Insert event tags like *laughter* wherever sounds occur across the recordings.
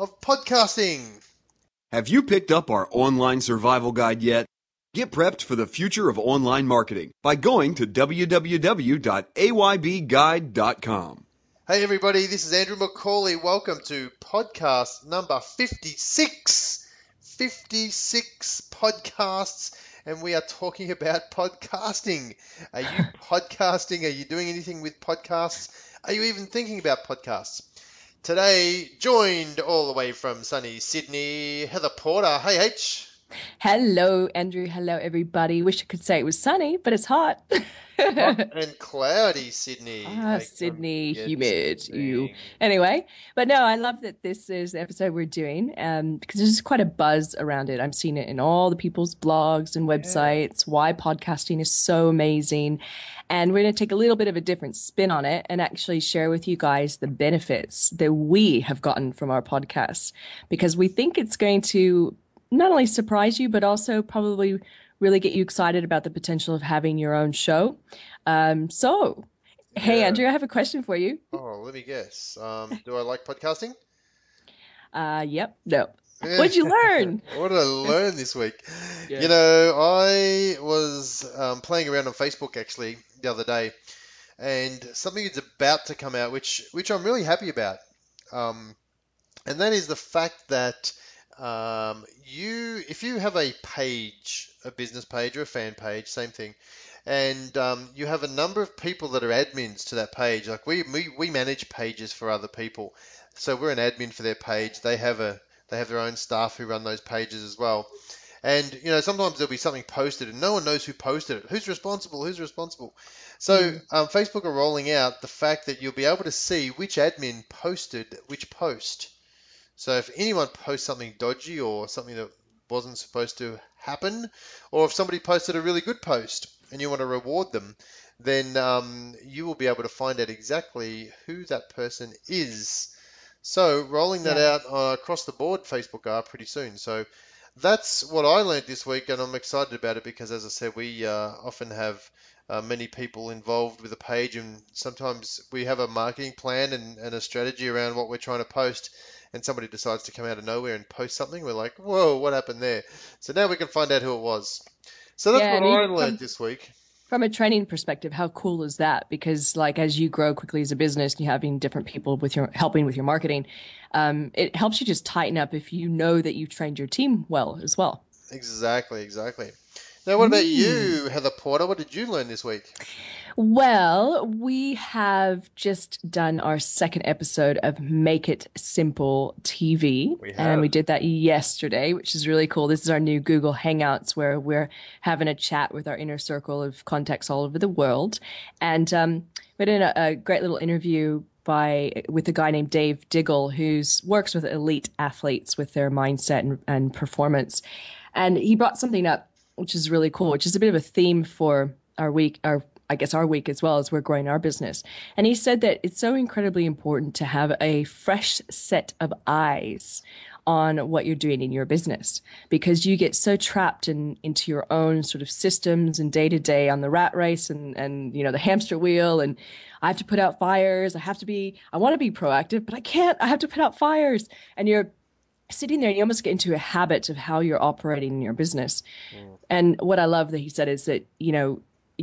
of podcasting. Have you picked up our online survival guide yet? Get prepped for the future of online marketing by going to www.aybguide.com. Hey, everybody, this is Andrew McCauley. Welcome to podcast number 56. 56 podcasts, and we are talking about podcasting. Are you *laughs* podcasting? Are you doing anything with podcasts? Are you even thinking about podcasts? Today, joined all the way from sunny Sydney, Heather Porter. Hey, H. Hello, Andrew. Hello, everybody. Wish I could say it was sunny, but it's hot. Hot *laughs* and cloudy, Sydney. Ah, I Sydney, humid. You. Anyway, but no, I love that this is the episode we're doing um, because there's quite a buzz around it. I'm seeing it in all the people's blogs and websites. Why podcasting is so amazing, and we're going to take a little bit of a different spin on it and actually share with you guys the benefits that we have gotten from our podcast because we think it's going to not only surprise you but also probably really get you excited about the potential of having your own show. Um, so, hey, Andrew, I have a question for you. Oh, let me guess. Um, do I like podcasting? Uh, yep, no. What'd you learn? *laughs* what did I learn this week? Yeah. You know, I was um, playing around on Facebook actually the other day, and something is about to come out, which which I'm really happy about, um, and that is the fact that um, you, if you have a page, a business page or a fan page, same thing, and um, you have a number of people that are admins to that page. Like we, we we manage pages for other people, so we're an admin for their page. They have a they have their own staff who run those pages as well. And you know, sometimes there'll be something posted and no one knows who posted it. Who's responsible? Who's responsible? So um, Facebook are rolling out the fact that you'll be able to see which admin posted which post. So if anyone posts something dodgy or something that wasn't supposed to happen, or if somebody posted a really good post and you want to reward them, then um, you will be able to find out exactly who that person is. So rolling that Yeah. out uh, across the board, Facebook are pretty soon. So that's what I learned this week, and I'm excited about it because, as I said, we uh, often have uh, many people involved with a page, and sometimes we have a marketing plan and, and a strategy around what we're trying to post, and somebody decides to come out of nowhere and post something. We're like, whoa, what happened there? So now we can find out who it was. So that's Yeah, what I learned come- this week. From a training perspective, how cool is that? Because like as you grow quickly as a business, and you're having different people with your helping with your marketing, um, it helps you just tighten up if you know that you've trained your team well as well. Exactly, exactly. Now, what about you, Heather Porter? What did you learn this week? Well, we have just done our second episode of Make It Simple TV. We. And we did that yesterday, which is really cool. This is our new Google Hangouts where we're having a chat with our inner circle of contacts all over the world. And um, we did a, a great little interview by with a guy named Dave Diggle, who's works with elite athletes with their mindset and, and performance. And he brought something up, which is really cool, which is a bit of a theme for our week, our I guess our week as well as we're growing our business. And he said that it's so incredibly important to have a fresh set of eyes on what you're doing in your business because you get so trapped in into your own sort of systems and day to day on the rat race and and you know the hamster wheel and I have to put out fires. I have to be I want to be proactive, but I can't. I have to put out fires. And you're sitting there and you almost get into a habit of how you're operating in your business. And what I love that he said is that, you know,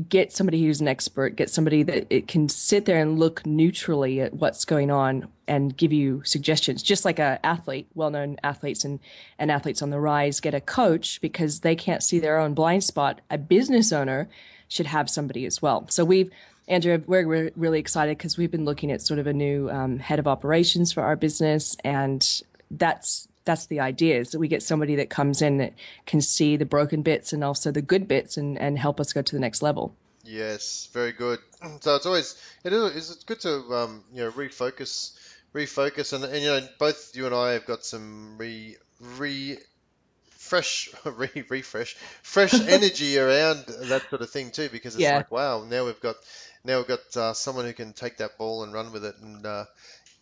get somebody who's an expert, get somebody that it can sit there and look neutrally at what's going on and give you suggestions. Just like a athlete, well-known athletes and, and athletes on the rise get a coach because they can't see their own blind spot. A business owner should have somebody as well. So we've Andrew, we're, we're really excited because we've been looking at sort of a new um, head of operations for our business, and that's that's the idea is that we get somebody that comes in that can see the broken bits and also the good bits and, and help us go to the next level. Yes, very good. *clears throat* So it's always it is it's good to um, you know refocus refocus, and, and you know, both you and I have got some re re fresh *laughs* re, refresh fresh *laughs* energy around that sort of thing too because it's Yeah. like wow now we've got now we've got uh, someone who can take that ball and run with it and uh,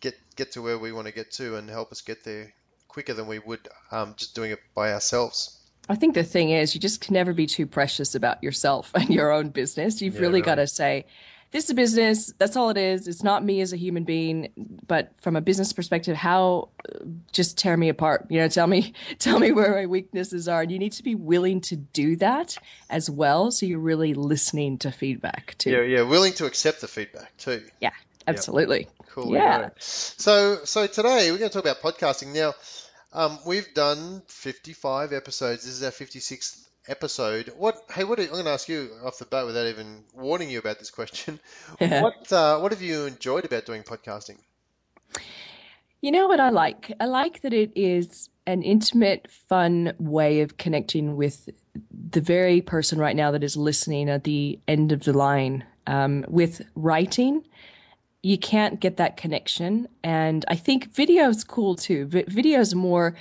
get get to where we want to get to and help us get there quicker than we would um, just doing it by ourselves I think the thing is, you just can never be too precious about yourself *laughs* and your own business. You've Yeah, really really. got to say, this is a business. That's all it is. It's not me as a human being, but from a business perspective, how uh, just tear me apart. You know, tell me, *laughs* tell me where my weaknesses are, and you need to be willing to do that as well. So you're really listening to feedback too. yeah yeah willing to accept the feedback too Yeah, absolutely. Cool. Yeah. So, so today we're going to talk about podcasting. Now, um, we've done 55 episodes. This is our 56th episode. What? Hey, what? I'm going to ask you off the bat without even warning you about this question. *laughs* What? Uh, what have you enjoyed about doing podcasting? You know what I like? I like that it is an intimate, fun way of connecting with the very person right now that is listening at the end of the line. Um, with writing, you can't get that connection. And I think video is cool too. Vi- video is more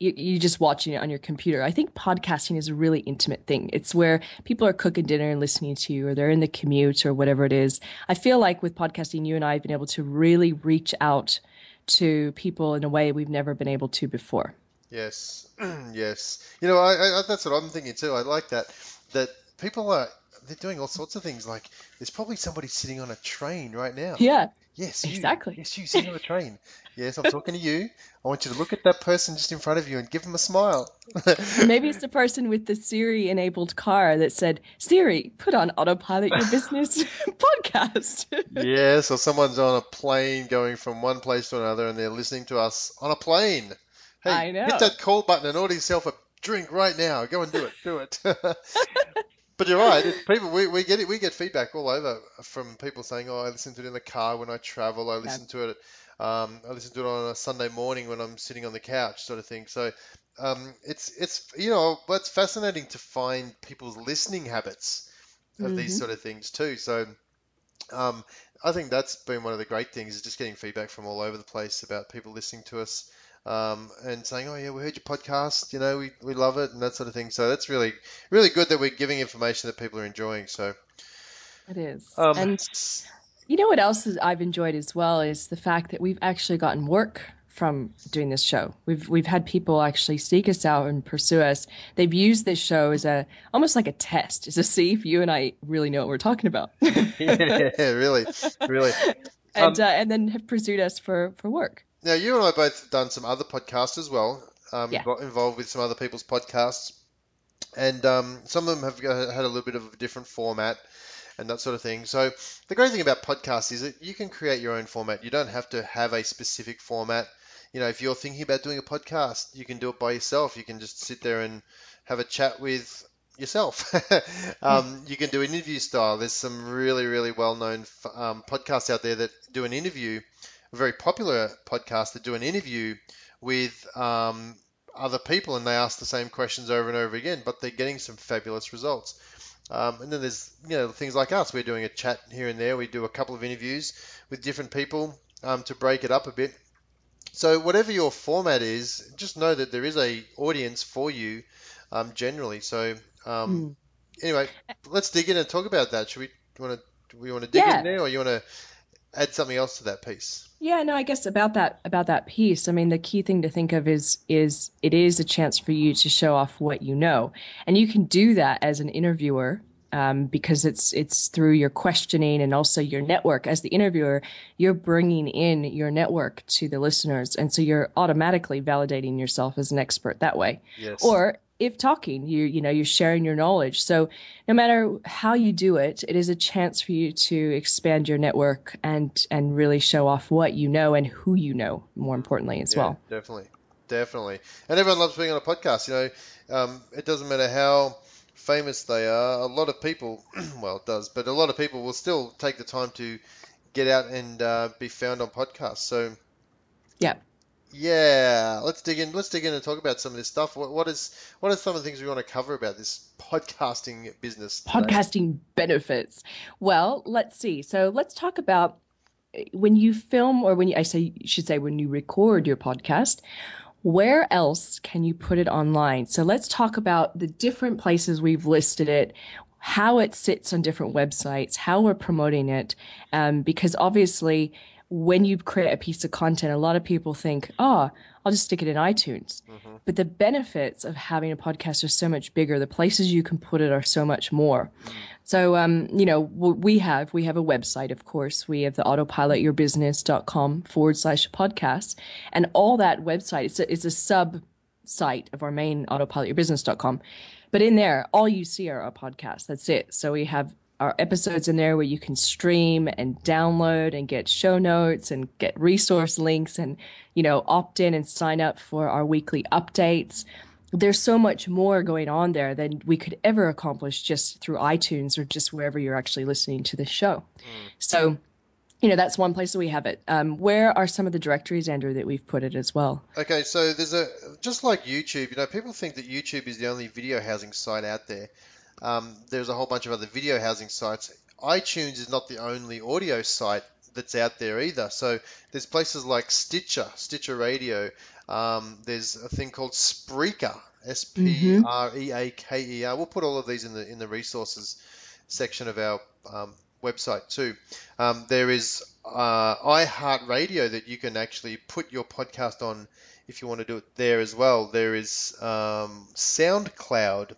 you, you just watching it on your computer. I think podcasting is a really intimate thing. It's where people are cooking dinner and listening to you, or they're in the commute or whatever it is. I feel like with podcasting, you and I have been able to really reach out to people in a way we've never been able to before. Yes, *clears throat* yes. You know, I, I, that's what I'm thinking too. I like that. That people are they're doing all sorts of things. Like there's probably somebody sitting on a train right now. Yeah, Yes, you. Exactly. Yes, you sitting on a train. *laughs* Yes, I'm talking to you. I want you to look at that person just in front of you and give them a smile. *laughs* maybe it's the person with the Siri enabled car that said, Siri, put on autopilot your business *laughs* podcast. Yes, or someone's on a plane going from one place to another and they're listening to us on a plane. Hey, I know. hit that call button and order yourself a drink right now. Go and do it. Do it. But you're right. People, we, we get it. We get feedback all over from people saying, "Oh, I listen to it in the car when I travel. I listen to it. Um, I listen to it on a Sunday morning when I'm sitting on the couch, sort of thing." So um, it's it's you know, it's fascinating to find people's listening habits of these sort of things too. So um, I think that's been one of the great things is just getting feedback from all over the place about people listening to us um, and saying, "Oh yeah, we heard your podcast. You know, we, we love it and that sort of thing." So that's really really good that we're giving information that people are enjoying. So it is. um, and You know what else I've enjoyed as well is the fact that we've actually gotten work from doing this show. We've we've had people actually seek us out and pursue us. They've used this show as a almost like a test to see if you and I really know what we're talking about, *laughs* *laughs* yeah, really, really. *laughs* and uh, and then have pursued us for for work. Now you and I both have done some other podcasts as well. Um, Yeah. invo- involved with some other people's podcasts, and um, some of them have uh, had a little bit of a different format and that sort of thing. So the great thing about podcasts is that you can create your own format. You don't have to have a specific format. You know, if you're thinking about doing a podcast, you can do it by yourself. You can just sit there and have a chat with yourself. *laughs* um, you can do an interview style. There's some really, really well-known um, podcasts out there that do an interview, a very popular podcast that do an interview with um, other people, and they ask the same questions over and over again, but they're getting some fabulous results. Um, and then there's you know things like us. We're doing a chat here and there. We do a couple of interviews with different people um, to break it up a bit. So whatever your format is, just know that there is a audience for you um, generally. So um, anyway, let's dig in and talk about that. Should we want to? Do we want to dig Yeah. in there, or you want to add something else to that piece? Yeah, no, I guess about that about that piece. I mean, the key thing to think of is is it is a chance for you to show off what you know, and you can do that as an interviewer um, because it's it's through your questioning and also your network. As the interviewer, you're bringing in your network to the listeners, and so you're automatically validating yourself as an expert that way. Yes. Or if talking, you you know you're sharing your knowledge. So no matter how you do it, it is a chance for you to expand your network and and really show off what you know and who you know. More importantly, as Yeah, well. definitely, definitely. And everyone loves being on a podcast. You know, um, it doesn't matter how famous they are. A lot of people, *clears throat* well, it does, but a lot of people will still take the time to get out and uh, be found on podcasts. So Yeah. Yeah, let's dig in. Let's dig in and talk about some of this stuff. What, what is what are some of the things we want to cover about this podcasting business? today? Podcasting benefits. Well, let's see. So let's talk about when you film or when you, I say, should say, when you record your podcast, where else can you put it online? So let's talk about the different places we've listed it, how it sits on different websites, how we're promoting it, um, because obviously when you create a piece of content, a lot of people think, oh, I'll just stick it in iTunes. Mm-hmm. But the benefits of having a podcast are so much bigger. The places you can put it are so much more. Mm. So, um, you know, we have, we have a website, of course. We have the autopilotyourbusiness.com forward slash podcast. And all that website, it's a, it's a sub site of our main autopilotyourbusiness.com. But in there, all you see are our podcasts. That's it. So we have our episodes in there where you can stream and download and get show notes and get resource links and you know opt in and sign up for our weekly updates there's so much more going on there than we could ever accomplish just through iTunes or just wherever you're actually listening to the show. Mm. So, you know, that's one place that we have it. Um, where are some of the directories, Andrew, that we've put it as well? Okay, so there's a just like YouTube. You know, people think that YouTube is the only video housing site out there. Um, there's a whole bunch of other video housing sites. iTunes is not the only audio site that's out there either. So there's places like Stitcher, Stitcher Radio. Um, there's a thing called Spreaker, S P R E A K E R. We'll put all of these in the in the resources section of our um, website too. Um, there is uh, iHeartRadio that you can actually put your podcast on if you want to do it there as well. There is um, SoundCloud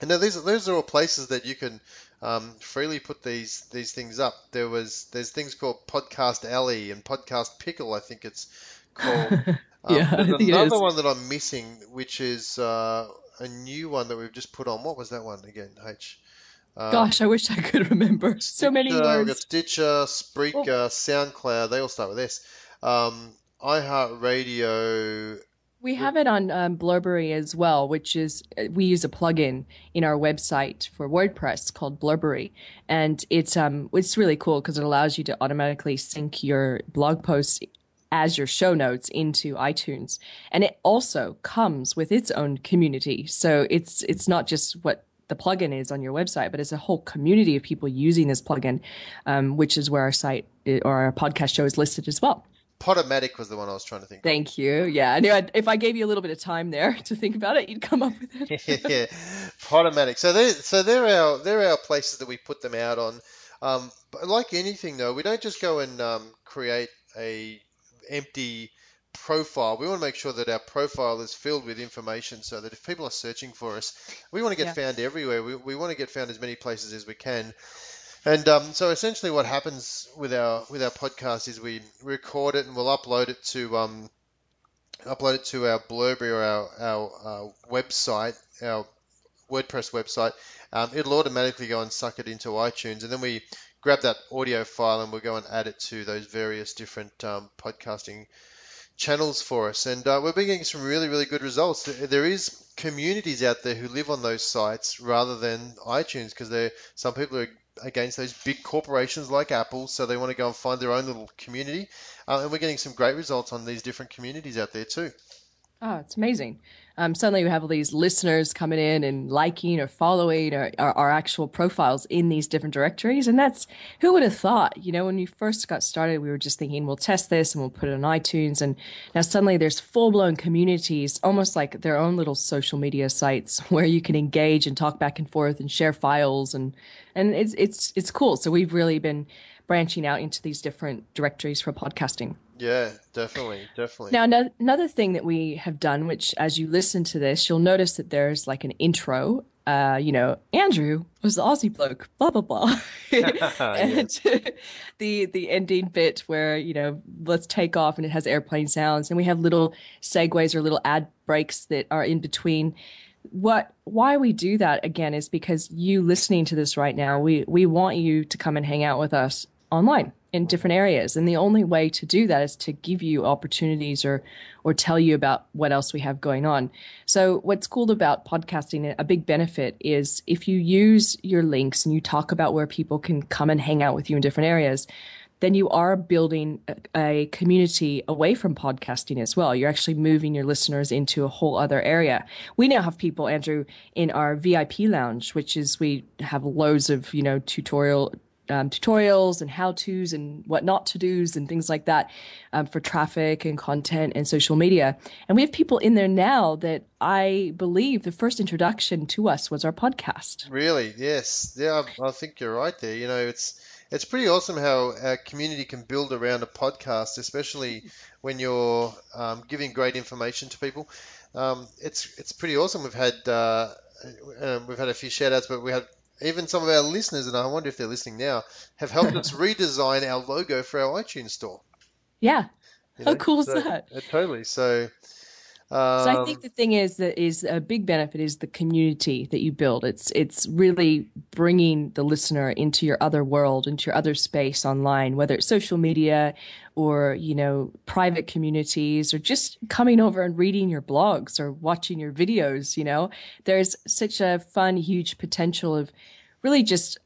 and now these those are all places that you can um, freely put these these things up. There was there's things called Podcast Alley and Podcast Pickle, I think it's called. *laughs* Um, yeah, there's another one that I'm missing, which is uh, a new one that we've just put on. What was that one again? H. Um, Gosh, I wish I could remember. Stitcher, so many words. We've got Stitcher, Spreaker, oh. SoundCloud. They all start with S. Um, iHeartRadio, we have it on um, Blubrry as well, which is uh, we use a plugin in our website for WordPress called Blubrry, and it's um it's really cool because it allows you to automatically sync your blog posts as your show notes into iTunes, and it also comes with its own community. So it's it's not just what the plugin is on your website, but it's a whole community of people using this plugin, um, which is where our site uh, or our podcast show is listed as well. Podomatic was the one I was trying to think. Thank of. you. Yeah, I knew I'd, if I gave you a little bit of time there *laughs* to think about it, you'd come up with it. *laughs* yeah, Podomatic. So they so they're our they're our places that we put them out on. Um, but like anything though, we don't just go and um, create a empty profile. We want to make sure that our profile is filled with information so that if people are searching for us, we want to get yeah. found everywhere. We, we want to get found as many places as we can. And um, so essentially, what happens with our with our podcast is we record it and we'll upload it to um, upload it to our Blubrry or our our uh, website, our WordPress website. Um, it'll automatically go and suck it into iTunes, and then we grab that audio file and we'll go and add it to those various different um, podcasting channels for us. And uh, we're getting some really, really good results. There is communities out there who live on those sites rather than iTunes because there some people are against those big corporations like Apple, so they want to go and find their own little community. Uh, and we're getting some great results on these different communities out there too. Oh, it's amazing. Um, suddenly we have all these listeners coming in and liking or following our, our, our, actual profiles in these different directories. And that's who would have thought, you know, when we first got started, we were just thinking we'll test this and we'll put it on iTunes. And now suddenly there's full blown communities, almost like their own little social media sites *laughs* where you can engage and talk back and forth and share files. And, and it's, it's, it's cool. So we've really been branching out into these different directories for podcasting. Yeah, definitely, definitely. Now, no, another thing that we have done, which as you listen to this, you'll notice that there's like an intro. Uh, you know, Andrew was the Aussie bloke, blah blah blah, *laughs* and *laughs* the the ending bit where you know let's take off and it has airplane sounds, and we have little segues or little ad breaks that are in between what why we do that again is because you listening to this right now we we want you to come and hang out with us online in different areas. And the only way to do that is to give you opportunities or or tell you about what else we have going on. So what's cool about podcasting, a big benefit is if you use your links and you talk about where people can come and hang out with you in different areas, then you are building a, community away from podcasting as well. You're actually moving your listeners into a whole other area. We now have people, Andrew, in our VIP lounge, which is we have loads of, you know, tutorial um, tutorials and how tos and what not to dos and things like that um, for traffic and content and social media. And we have people in there now that I believe the first introduction to us was our podcast. Really? Yes. Yeah, I, think you're right there. You know, it's it's pretty awesome how a community can build around a podcast, especially when you're um, giving great information to people. Um, it's it's pretty awesome. We've had uh, uh, we've had a few shout outs, but we have even some of our listeners, and I wonder if they're listening now, have helped us *laughs* redesign our logo for our iTunes store. Yeah. You know? How cool so, is that? Uh, totally. So um, so I think um, the thing is that is a big benefit is the community that you build. It's it's really bringing the listener into your other world, into your other space online, whether it's social media or you know private communities or just coming over and reading your blogs or watching your videos. You know, there's such a fun, huge potential of really just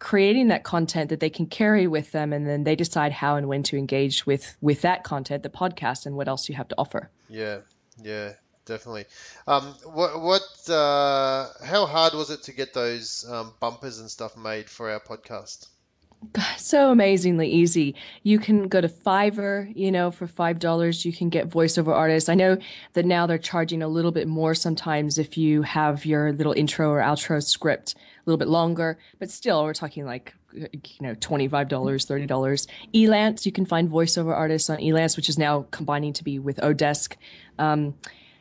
creating that content that they can carry with them and then they decide how and when to engage with with that content the podcast and what else you have to offer yeah yeah, definitely. Um, what what uh, how hard was it to get those um, bumpers and stuff made for our podcast? so amazingly easy. You can go to Fiverr, you know, for $5, you can get voiceover artists. I know that now they're charging a little bit more sometimes if you have your little intro or outro script a little bit longer, but still we're talking like you know, $25, $30. Elance, you can find voiceover artists on Elance, which is now combining to be with Odesk. Um,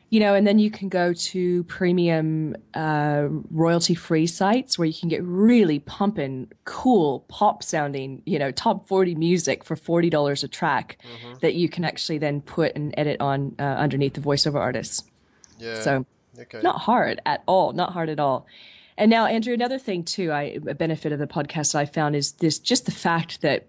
you know, and then you can go to premium uh, royalty free sites where you can get really pumping, cool, pop sounding, you know, top 40 music for $40 a track mm-hmm. that you can actually then put and edit on uh, underneath the voiceover artists. Yeah. So, okay. not hard at all. Not hard at all. And now, Andrew, another thing too, I, a benefit of the podcast I found is this just the fact that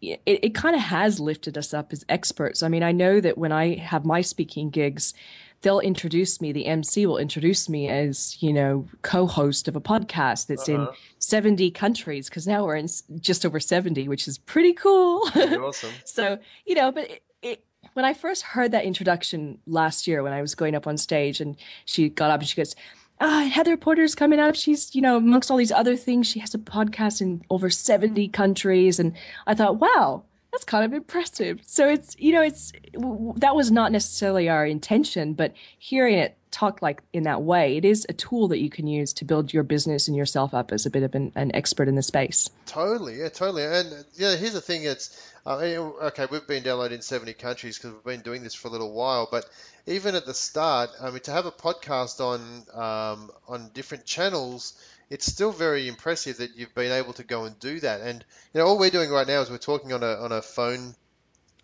it, it kind of has lifted us up as experts. I mean, I know that when I have my speaking gigs, they'll introduce me, the MC will introduce me as, you know, co host of a podcast that's uh-huh. in 70 countries, because now we're in just over 70, which is pretty cool. *laughs* awesome. so, you know, but it, it, when I first heard that introduction last year when I was going up on stage and she got up and she goes, ah, Heather Porter's coming up. She's, you know, amongst all these other things, she has a podcast in over 70 countries. And I thought, wow, that's kind of impressive. So it's, you know, it's, that was not necessarily our intention, but hearing it talk like in that way, it is a tool that you can use to build your business and yourself up as a bit of an, an expert in the space. Totally. Yeah, totally. And yeah, here's the thing. It's, uh, okay, we've been downloaded in 70 countries because we've been doing this for a little while, but even at the start, I mean, to have a podcast on um, on different channels, it's still very impressive that you've been able to go and do that. And you know, all we're doing right now is we're talking on a on a phone,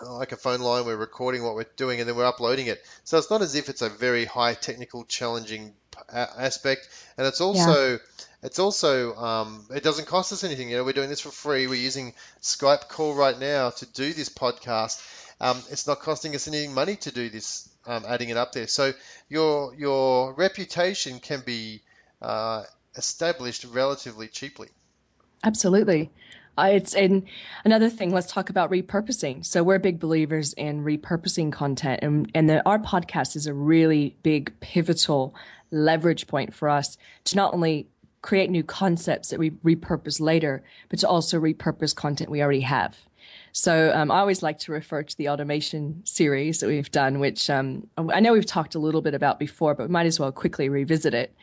like a phone line. We're recording what we're doing, and then we're uploading it. So it's not as if it's a very high technical, challenging aspect. And it's also yeah. it's also um, it doesn't cost us anything. You know, we're doing this for free. We're using Skype call right now to do this podcast. Um, it's not costing us any money to do this, um, adding it up there. So your your reputation can be uh, established relatively cheaply. Absolutely. Uh, it's and another thing. Let's talk about repurposing. So we're big believers in repurposing content, and and the, our podcast is a really big pivotal leverage point for us to not only create new concepts that we repurpose later, but to also repurpose content we already have. So um, I always like to refer to the automation series that we've done, which um, I know we've talked a little bit about before, but we might as well quickly revisit it.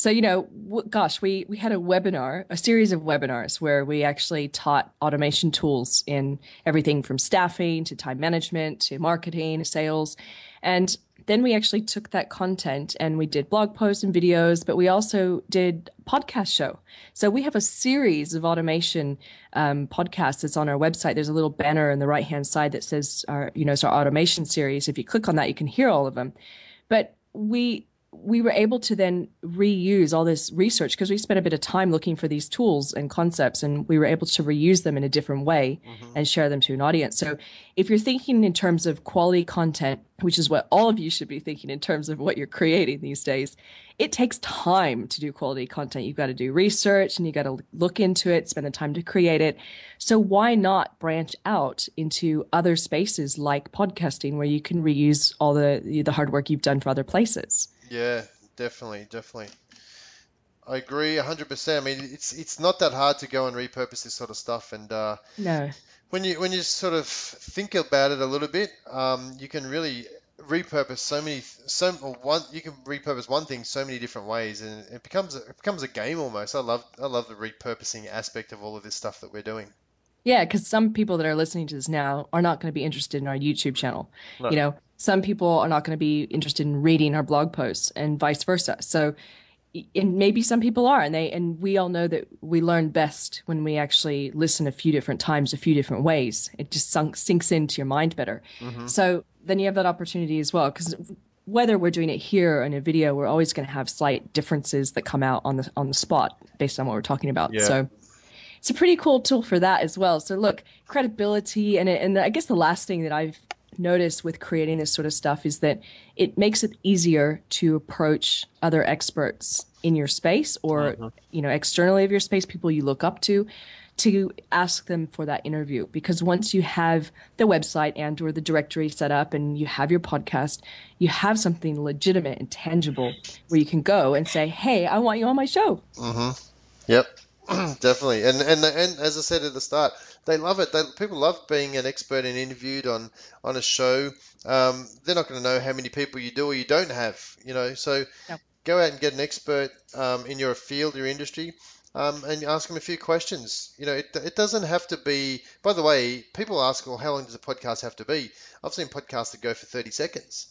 So, you know, w- gosh, we, we had a webinar, a series of webinars where we actually taught automation tools in everything from staffing to time management to marketing sales. And then we actually took that content and we did blog posts and videos, but we also did podcast show. So we have a series of automation um, podcasts that's on our website. There's a little banner on the right hand side that says our, you know, it's our automation series. If you click on that, you can hear all of them. But we we were able to then reuse all this research because we spent a bit of time looking for these tools and concepts and we were able to reuse them in a different way mm-hmm. and share them to an audience. So if you're thinking in terms of quality content, which is what all of you should be thinking in terms of what you're creating these days, it takes time to do quality content. You've got to do research and you got to look into it, spend the time to create it. So why not branch out into other spaces like podcasting where you can reuse all the the hard work you've done for other places? Yeah, definitely, definitely. I agree 100%. I mean, it's it's not that hard to go and repurpose this sort of stuff, and uh, no, when you when you sort of think about it a little bit, um, you can really repurpose so many so one you can repurpose one thing so many different ways, and it becomes it becomes a game almost. I love I love the repurposing aspect of all of this stuff that we're doing. Yeah, because some people that are listening to this now are not going to be interested in our YouTube channel. No. You know, some people are not going to be interested in reading our blog posts, and vice versa. So, and maybe some people are, and they and we all know that we learn best when we actually listen a few different times, a few different ways. It just sunk, sinks into your mind better. Mm-hmm. So then you have that opportunity as well, because whether we're doing it here or in a video, we're always going to have slight differences that come out on the on the spot based on what we're talking about. Yeah. So it's a pretty cool tool for that as well. So look, credibility and and I guess the last thing that I've noticed with creating this sort of stuff is that it makes it easier to approach other experts in your space or mm-hmm. you know externally of your space, people you look up to to ask them for that interview. Because once you have the website and or the directory set up and you have your podcast you have something legitimate and tangible where you can go and say hey i want you on my show. Mm-hmm. Yep, *clears throat* definitely. And and and as I said at the start, they love it. They, people love being an expert and interviewed on on a show. Um, they're not going to know how many people you do or you don't have. You know, so No. go out and get an expert um, in your field, your industry. Um, and ask them a few questions. You know, it, it doesn't have to be. By the way, people ask, "Well, how long does a podcast have to be?" I've seen podcasts that go for 30 seconds,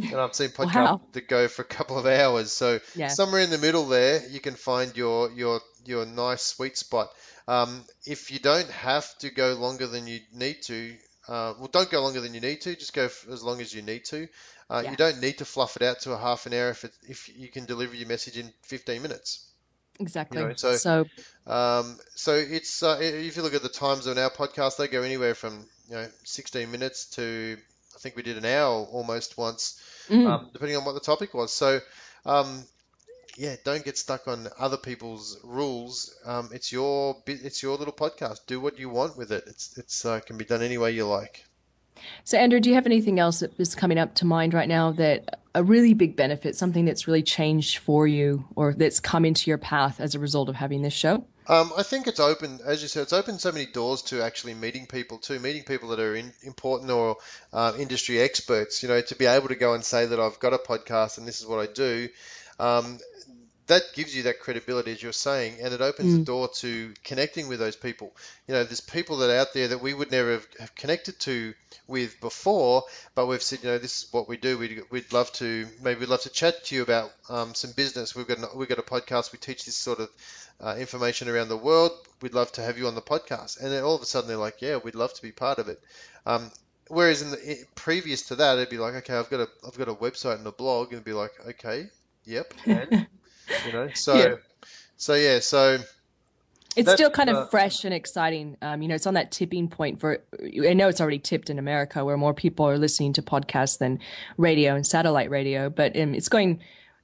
and I've seen *laughs* podcasts Wow. that go for a couple of hours. So Yeah. somewhere in the middle there, you can find your your your nice sweet spot. Um, if you don't have to go longer than you need to, uh, well, don't go longer than you need to. Just go as long as you need to. Uh, Yeah. You don't need to fluff it out to a half an hour if it, if you can deliver your message in 15 minutes. exactly You know, so- so Um, so it's uh, if you look at the times on our podcast, they go anywhere from you know 16 minutes to think we did an hour almost once, Mm. um, depending on what the topic was. So um, yeah, don't get stuck on other people's rules. Um, it's your it's your little podcast. Do what you want with it. It's it's uh, can be done any way you like. So, Andrew, do you have anything else that is coming up to mind right now that a really big benefit, something that's really changed for you or that's come into your path as a result of having this show? Um, I think it's open, as you said, it's opened so many doors to actually meeting people too, meeting people that are in, important or uh, industry experts. You know, to be able to go and say that I've got a podcast and this is what I do, um, that gives you that credibility, as you're saying, and it opens the door to connecting with those people. You know, there's people that are out there that we would never have, have connected to with before, but we've said, you know, this is what we do. We'd, we'd love to, maybe we'd love to chat to you about um, some business. We've got an, we've got a podcast. We teach this sort of uh, information around the world. We'd love to have you on the podcast. And then all of a sudden they're like, yeah, we'd love to be part of it. Um, whereas in the previous to that, it'd be like, okay, I've got a I've got a website and a blog, and it'd be like, okay, yep, *laughs* and you know, *laughs* so Yeah. so yeah, so It's That's, still kind of uh, fresh and exciting. Um, you know, it's on that tipping point for, I know it's already tipped in America where more people are listening to podcasts than radio and satellite radio, but um, it's going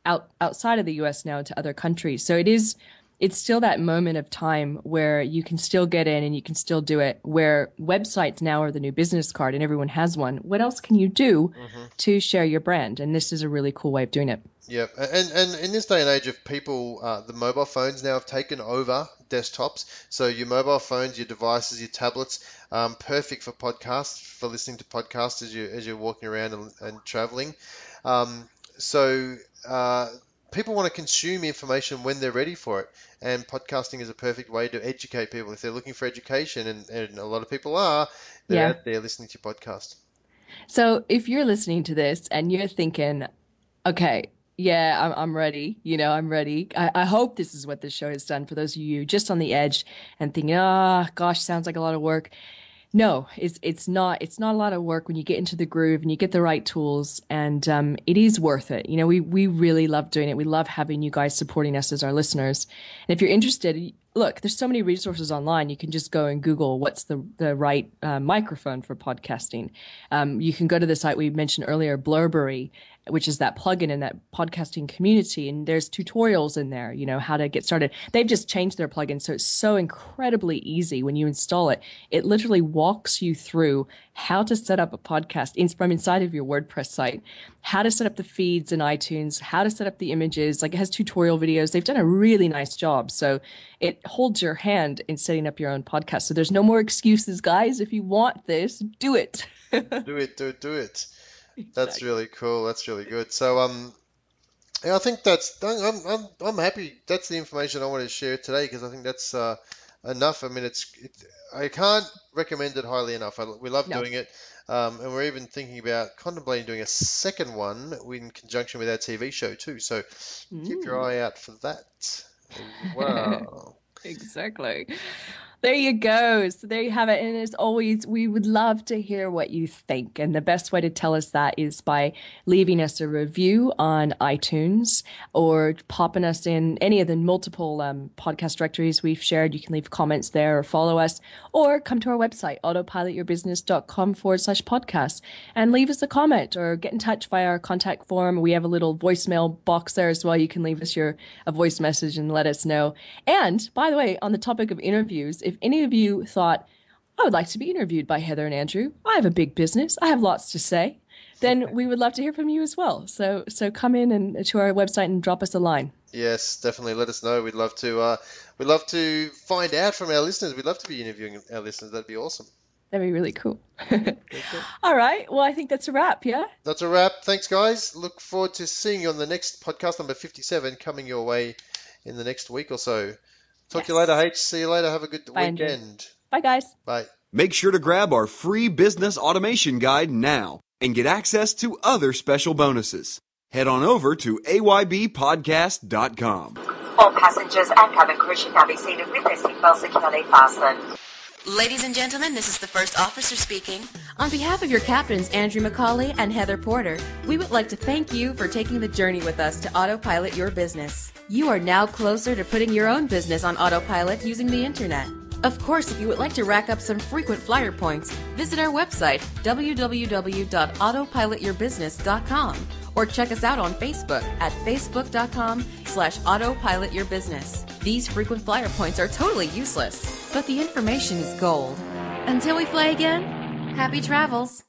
out outside of the US now to other countries. So it is, it's still that moment of time where you can still get in and you can still do it, where websites now are the new business card and everyone has one. What else can you do to share your brand? And this is a really cool way of doing it. Yeah, and and in this day and age of people, uh, the mobile phones now have taken over desktops. So your mobile phones, your devices, your tablets, um, perfect for podcasts, for listening to podcasts as you as you're walking around and, and traveling. Um, so uh, people want to consume information when they're ready for it, and podcasting is a perfect way to educate people if they're looking for education, and, and a lot of people are. They're Yeah. out there listening to your podcast. So if you're listening to this and you're thinking, okay, yeah, I'm, I'm ready. You know, I'm ready. I, I hope this is what this show has done for those of you just on the edge and thinking, ah, gosh, sounds like a lot of work. No, it's it's not. It's not a lot of work when you get into the groove and you get the right tools, and um, it is worth it. You know, we we really love doing it. We love having you guys supporting us as our listeners. And if you're interested, look, there's so many resources online. You can just go and Google what's the the right uh, microphone for podcasting. Um, you can go to the site we mentioned earlier, Blubrry, which is that plugin in that podcasting community. And there's tutorials in there, you know, how to get started. They've just changed their plugin. So it's so incredibly easy when you install it. It literally walks you through how to set up a podcast in, from inside of your WordPress site, how to set up the feeds in iTunes, how to set up the images. Like it has tutorial videos. They've done a really nice job. So it holds your hand in setting up your own podcast. So there's no more excuses, guys. If you want this, do it. *laughs* do it, do it, do it. *laughs* That's really cool. That's really good. So, um, yeah, I think that's I'm I'm I'm happy. That's the information I wanted to share today because I think that's uh, enough. I mean, it's it, I can't recommend it highly enough. I, we love no. doing it, um, and we're even thinking about contemplating doing a second one in conjunction with our TV show too. So mm. keep your eye out for that. *laughs* Wow. exactly. There you go. So there you have it. And as always, we would love to hear what you think. And the best way to tell us that is by leaving us a review on iTunes or popping us in any of the multiple um, podcast directories we've shared. You can leave comments there or follow us or come to our website, autopilotyourbusiness.com forward slash podcast and leave us a comment or get in touch via our contact form. We have a little voicemail box there as well. You can leave us your a voice message and let us know. And by the way, on the topic of interviews, if any of you thought, I would like to be interviewed by Heather and Andrew, I have a big business, I have lots to say, then we would love to hear from you as well. So so come in and to our website and drop us a line. Yes, definitely. Let us know. We'd love to. Uh, we'd love to find out from our listeners. We'd love to be interviewing our listeners. That'd be awesome. That'd be really cool. *laughs* All right. Well, I think that's a wrap. Yeah. That's a wrap. Thanks, guys. Look forward to seeing you on the next podcast number fifty-seven, coming your way in the next week or so. Talk yes. to you later, H. See you later. Have a good Bye, weekend. Andrew. Bye, guys. Bye. Make sure to grab our free business automation guide now and get access to other special bonuses. Head on over to aybpodcast.com. All passengers and cabin crew should now be seated with their seatbelts securely fastened. Ladies and gentlemen, this is the first officer speaking. On behalf of your captains, Andrew McCauley and Heather Porter, we would like to thank you for taking the journey with us to autopilot your business. You are now closer to putting your own business on autopilot using the internet. Of course, if you would like to rack up some frequent flyer points, visit our website, www.autopilotyourbusiness.com, or check us out on Facebook at facebook.com slash autopilotyourbusiness. These frequent flyer points are totally useless, but the information is gold. Until we fly again, happy travels.